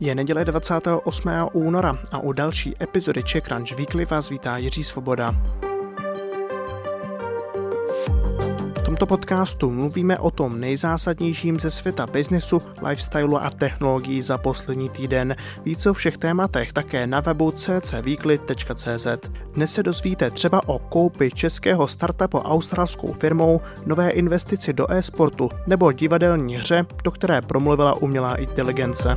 Je neděle 28. února a u další epizody Czech Crunch Weekly vás vítá Jiří Svoboda. tomto podcastu mluvíme o tom nejzásadnějším ze světa biznesu, lifestylu a technologií za poslední týden. Víc o všech tématech také na webu ccweekly.cz. Dnes se dozvíte třeba o koupi českého startupu australskou firmou, nové investici do e-sportu nebo divadelní hře, do které promluvila umělá inteligence.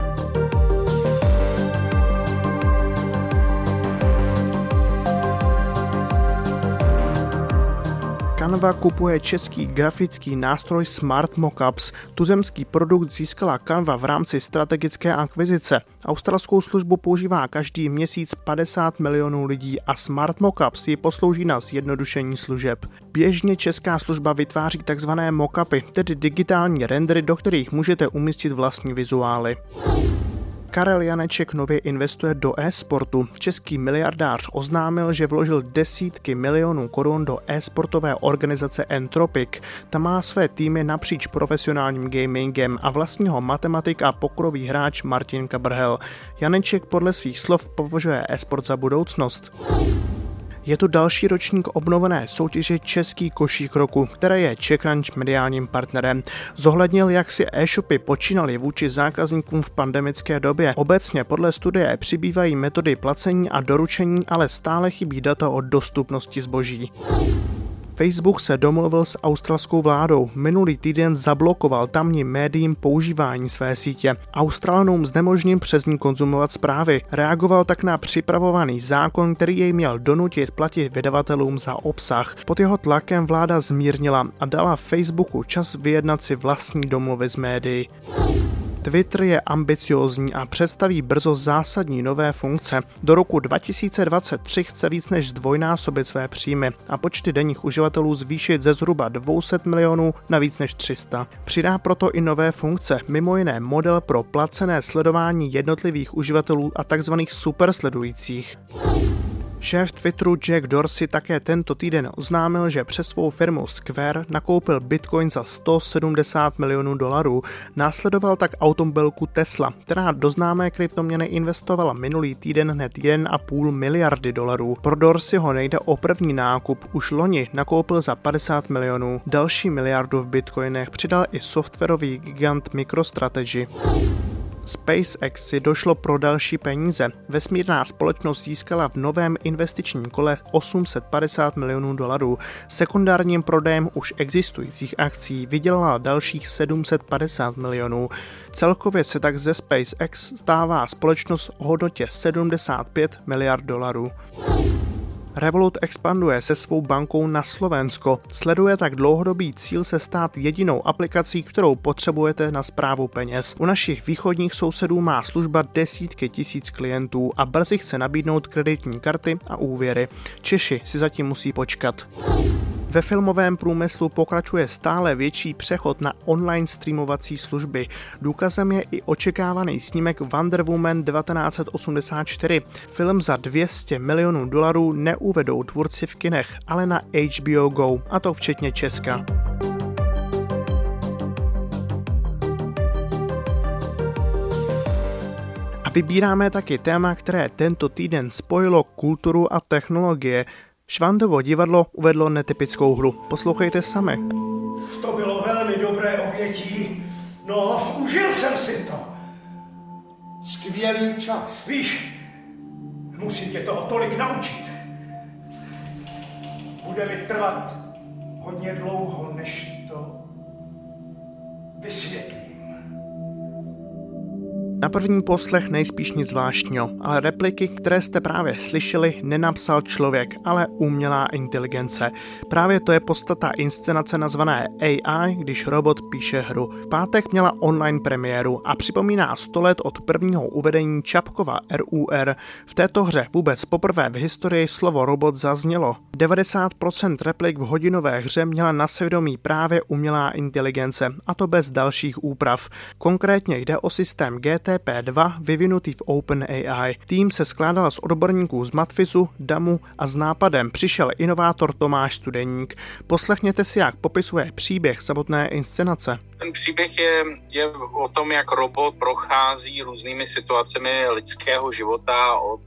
Canva kupuje český grafický nástroj Smart Mockups. Tuzemský produkt získala Canva v rámci strategické akvizice. Australskou službu používá každý měsíc 50 milionů lidí a Smart Mockups ji poslouží na zjednodušení služeb. Běžně česká služba vytváří tzv. mockupy, tedy digitální rendery, do kterých můžete umístit vlastní vizuály. Karel Janeček nově investuje do e-sportu. Český miliardář oznámil, že vložil desítky milionů korun do e-sportové organizace Entropic. Ta má své týmy napříč profesionálním gamingem a vlastního matematik a pokrový hráč Martin Kabrhel. Janeček podle svých slov považuje e-sport za budoucnost. Je to další ročník obnovené soutěže Český košík roku, které je CzechCrunch mediálním partnerem. Zohlednil, jak si e-shopy počínaly vůči zákazníkům v pandemické době. Obecně podle studie přibývají metody placení a doručení, ale stále chybí data o dostupnosti zboží. Facebook se domluvil s australskou vládou. Minulý týden zablokoval tamním médiím používání své sítě. Australanům znemožním přes ní konzumovat zprávy. Reagoval tak na připravovaný zákon, který jej měl donutit platit vydavatelům za obsah. Pod jeho tlakem vláda zmírnila a dala Facebooku čas vyjednat si vlastní domluvy s médií. Twitter je ambiciózní a představí brzo zásadní nové funkce. Do roku 2023 chce víc než zdvojnásobit své příjmy a počty denních uživatelů zvýšit ze zhruba 200 milionů na víc než 300. Přidá proto i nové funkce, mimo jiné model pro placené sledování jednotlivých uživatelů a tzv. supersledujících. Šéf Twitteru Jack Dorsey také tento týden oznámil, že přes svou firmu Square nakoupil Bitcoin za 170 milionů dolarů. Následoval tak automobilku Tesla, která do známé kryptoměny investovala minulý týden hned 1,5 miliardy dolarů. Pro Dorseyho nejde o první nákup, už loni nakoupil za 50 milionů. Další miliardu v bitcoinech přidal i softwarový gigant MicroStrategy. SpaceX si došlo pro další peníze. Vesmírná společnost získala v novém investičním kole 850 milionů dolarů. Sekundárním prodejem už existujících akcí vydělala dalších 750 milionů. Celkově se tak ze SpaceX stává společnost o hodnotě 75 miliard dolarů. Revolut expanduje se svou bankou na Slovensko. Sleduje tak dlouhodobý cíl se stát jedinou aplikací, kterou potřebujete na zprávu peněz. U našich východních sousedů má služba desítky tisíc klientů a brzy chce nabídnout kreditní karty a úvěry. Češi si zatím musí počkat. Ve filmovém průmyslu pokračuje stále větší přechod na online streamovací služby. Důkazem je i očekávaný snímek Wonder Woman 1984. Film za 200 milionů dolarů neuvedou tvůrci v kinech, ale na HBO Go, a to včetně Česka. A vybíráme taky téma, které tento týden spojilo kulturu a technologie. Švandovo divadlo uvedlo netypickou hru. Poslouchejte sami. To bylo velmi dobré obětí. No, užil jsem si to. Skvělý čas. Víš, musím tě toho tolik naučit. Bude mi trvat hodně dlouho, než to vysvětlím. Na první poslech nejspíš nic zvláštního, ale repliky, které jste právě slyšeli, nenapsal člověk, ale umělá inteligence. Právě to je podstata inscenace nazvané AI, když robot píše hru. V pátek měla online premiéru a připomíná 100 let od prvního uvedení Čapkova RUR. V této hře vůbec poprvé v historii slovo robot zaznělo. 90% replik v hodinové hře měla na svědomí právě umělá inteligence, a to bez dalších úprav. Konkrétně jde o systém GT GCP2 vyvinutý v OpenAI. Tým se skládal z odborníků z Matfizu, DAMu a s nápadem přišel inovátor Tomáš Studeník. Poslechněte si, jak popisuje příběh samotné inscenace. Ten příběh je, je o tom, jak robot prochází různými situacemi lidského života od,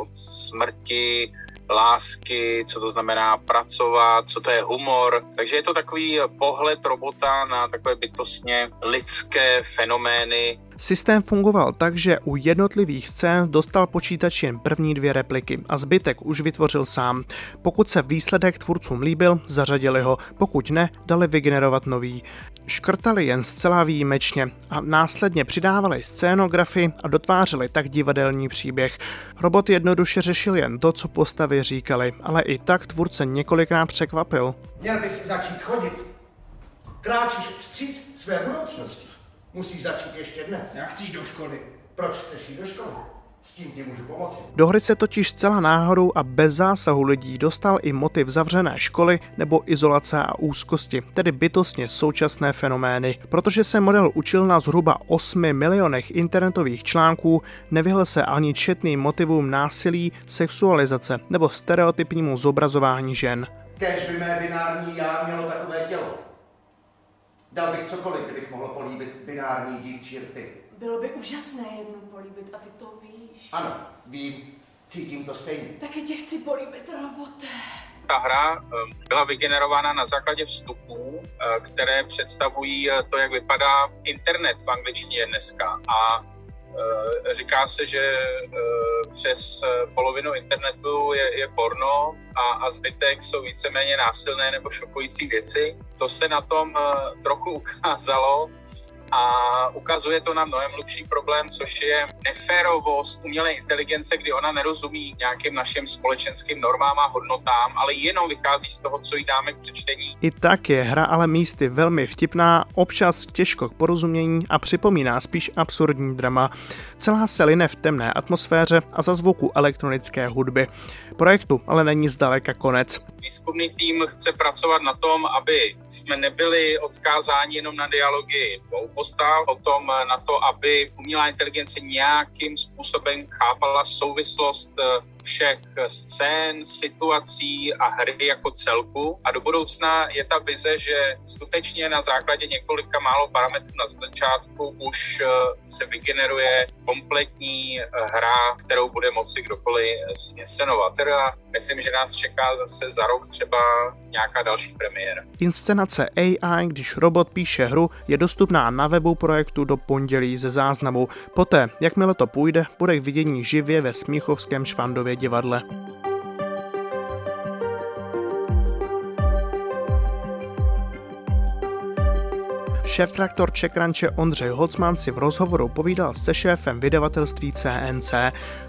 od smrti, lásky, co to znamená pracovat, co to je humor. Takže je to takový pohled robota na takové bytostně lidské fenomény, Systém fungoval tak, že u jednotlivých scén dostal počítač jen první dvě repliky a zbytek už vytvořil sám. Pokud se výsledek tvůrcům líbil, zařadili ho, pokud ne, dali vygenerovat nový. Škrtali jen zcela výjimečně a následně přidávali scénografii a dotvářeli tak divadelní příběh. Robot jednoduše řešil jen to, co postavy říkali, ale i tak tvůrce několikrát překvapil. Měl bys začít chodit. Kráčíš vstříc své budoucnosti. Musíš začít ještě dnes. Já chci jít do školy. Proč chceš jít do školy? S tím ti můžu pomoci. Do hry se totiž zcela náhodou a bez zásahu lidí dostal i motiv zavřené školy nebo izolace a úzkosti, tedy bytostně současné fenomény. Protože se model učil na zhruba 8 milionech internetových článků, nevyhl se ani četným motivům násilí, sexualizace nebo stereotypnímu zobrazování žen. Kež by mé binární já mělo takové tělo. Dal bych cokoliv, kdybych mohl políbit binární dívčí rty. Bylo by úžasné jednu políbit a ty to víš. Ano, vím, cítím to stejně. Taky tě chci políbit, robote. Ta hra ehm, byla vygenerována na základě vstupů, eh, které představují eh, to, jak vypadá internet v angličtině dneska. A říká se, že eh, přes eh, polovinu internetu je, je porno a, a zbytek jsou víceméně násilné nebo šokující věci. To se na tom trochu ukázalo a ukazuje to na mnohem hlubší problém, což je neférovost umělé inteligence, kdy ona nerozumí nějakým našim společenským normám a hodnotám, ale jenom vychází z toho, co jí dáme k přečtení. I tak je hra ale místy velmi vtipná, občas těžko k porozumění a připomíná spíš absurdní drama. Celá se line v temné atmosféře a za zvuku elektronické hudby. Projektu ale není zdaleka konec. Výzkumný tým chce pracovat na tom, aby jsme nebyli odkázáni jenom na dialogy dvou postav, o tom na to, aby umělá inteligence nějakým způsobem chápala souvislost všech scén, situací a hry jako celku. A do budoucna je ta vize, že skutečně na základě několika málo parametrů na začátku už eh, se vygeneruje kompletní eh, hra, kterou bude moci kdokoliv inscenovat. Teda myslím, že nás čeká zase za rok třeba nějaká další premiéra. Inscenace AI, když robot píše hru, je dostupná na webu projektu do pondělí ze záznamu. Poté, jakmile to půjde, bude k vidění živě ve Smíchovském Švandově divadle. Šéf-redaktor Čekranče Ondřej Holcman si v rozhovoru povídal se šéfem vydavatelství CNC.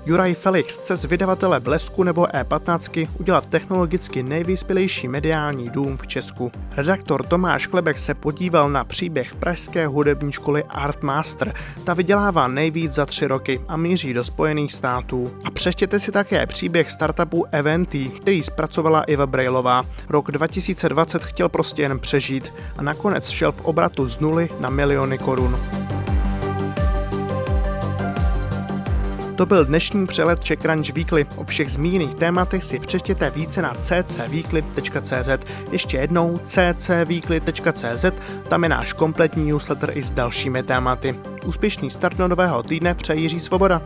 Juraj Felix chce z vydavatele Blesku nebo E15 udělat technologicky nejvyspělejší mediální dům v Česku. Redaktor Tomáš Klebek se podíval na příběh pražské hudební školy Art Master. Ta vydělává nejvíc za tři roky a míří do Spojených států. A přečtěte si také příběh startupu Eventy, který zpracovala Iva Brailová. Rok 2020 chtěl prostě jen přežít a nakonec šel v obratu z nuly na miliony korun. To byl dnešní přelet Czech Crunch Weekly. O všech zmíněných tématech si přečtěte více na ccweekly.cz. Ještě jednou ccweekly.cz, tam je náš kompletní newsletter i s dalšími tématy. Úspěšný start nového týdne přeji Jiří Svoboda.